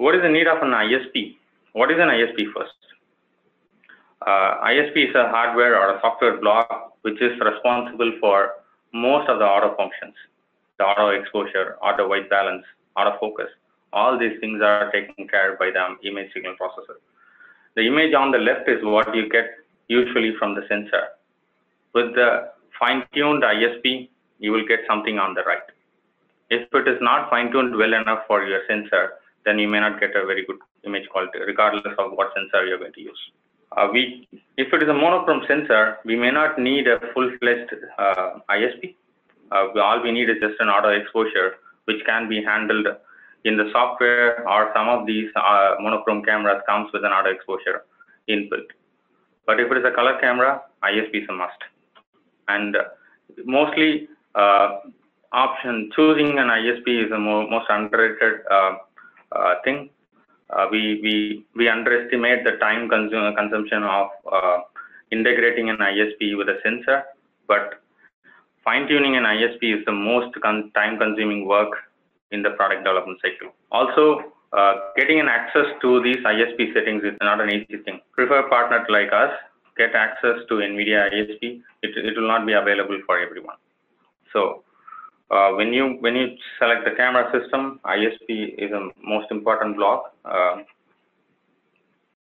what is the need of an ISP? What is an ISP first? Uh, ISP is a hardware or a software block which is responsible for most of the auto functions, the auto exposure, auto white balance, auto focus. All these things are taken care of by the image signal processor. The image on the left is what you get usually from the sensor. With the fine-tuned ISP, you will get something on the right. If it is not fine-tuned well enough for your sensor, then you may not get a very good image quality, regardless of what sensor you're going to use. Uh, we, if it is a monochrome sensor, we may not need a full-fledged uh, ISP. Uh, all we need is just an auto exposure, which can be handled in the software or some of these uh, monochrome cameras comes with an auto exposure inbuilt. But if it is a color camera, ISP is a must. And mostly uh, option choosing an ISP is the mo most underrated uh, thing uh, we, underestimate the time consum consumption of uh, integrating an ISP with a sensor, but fine tuning an ISP is the most con time consuming work in the product development cycle. Also, uh, getting an access to these ISP settings is not an easy thing. Prefer partners like us get access to NVIDIA ISP. It, it will not be available for everyone. So uh, when you when you select the camera system, ISP is a most important block. Uh,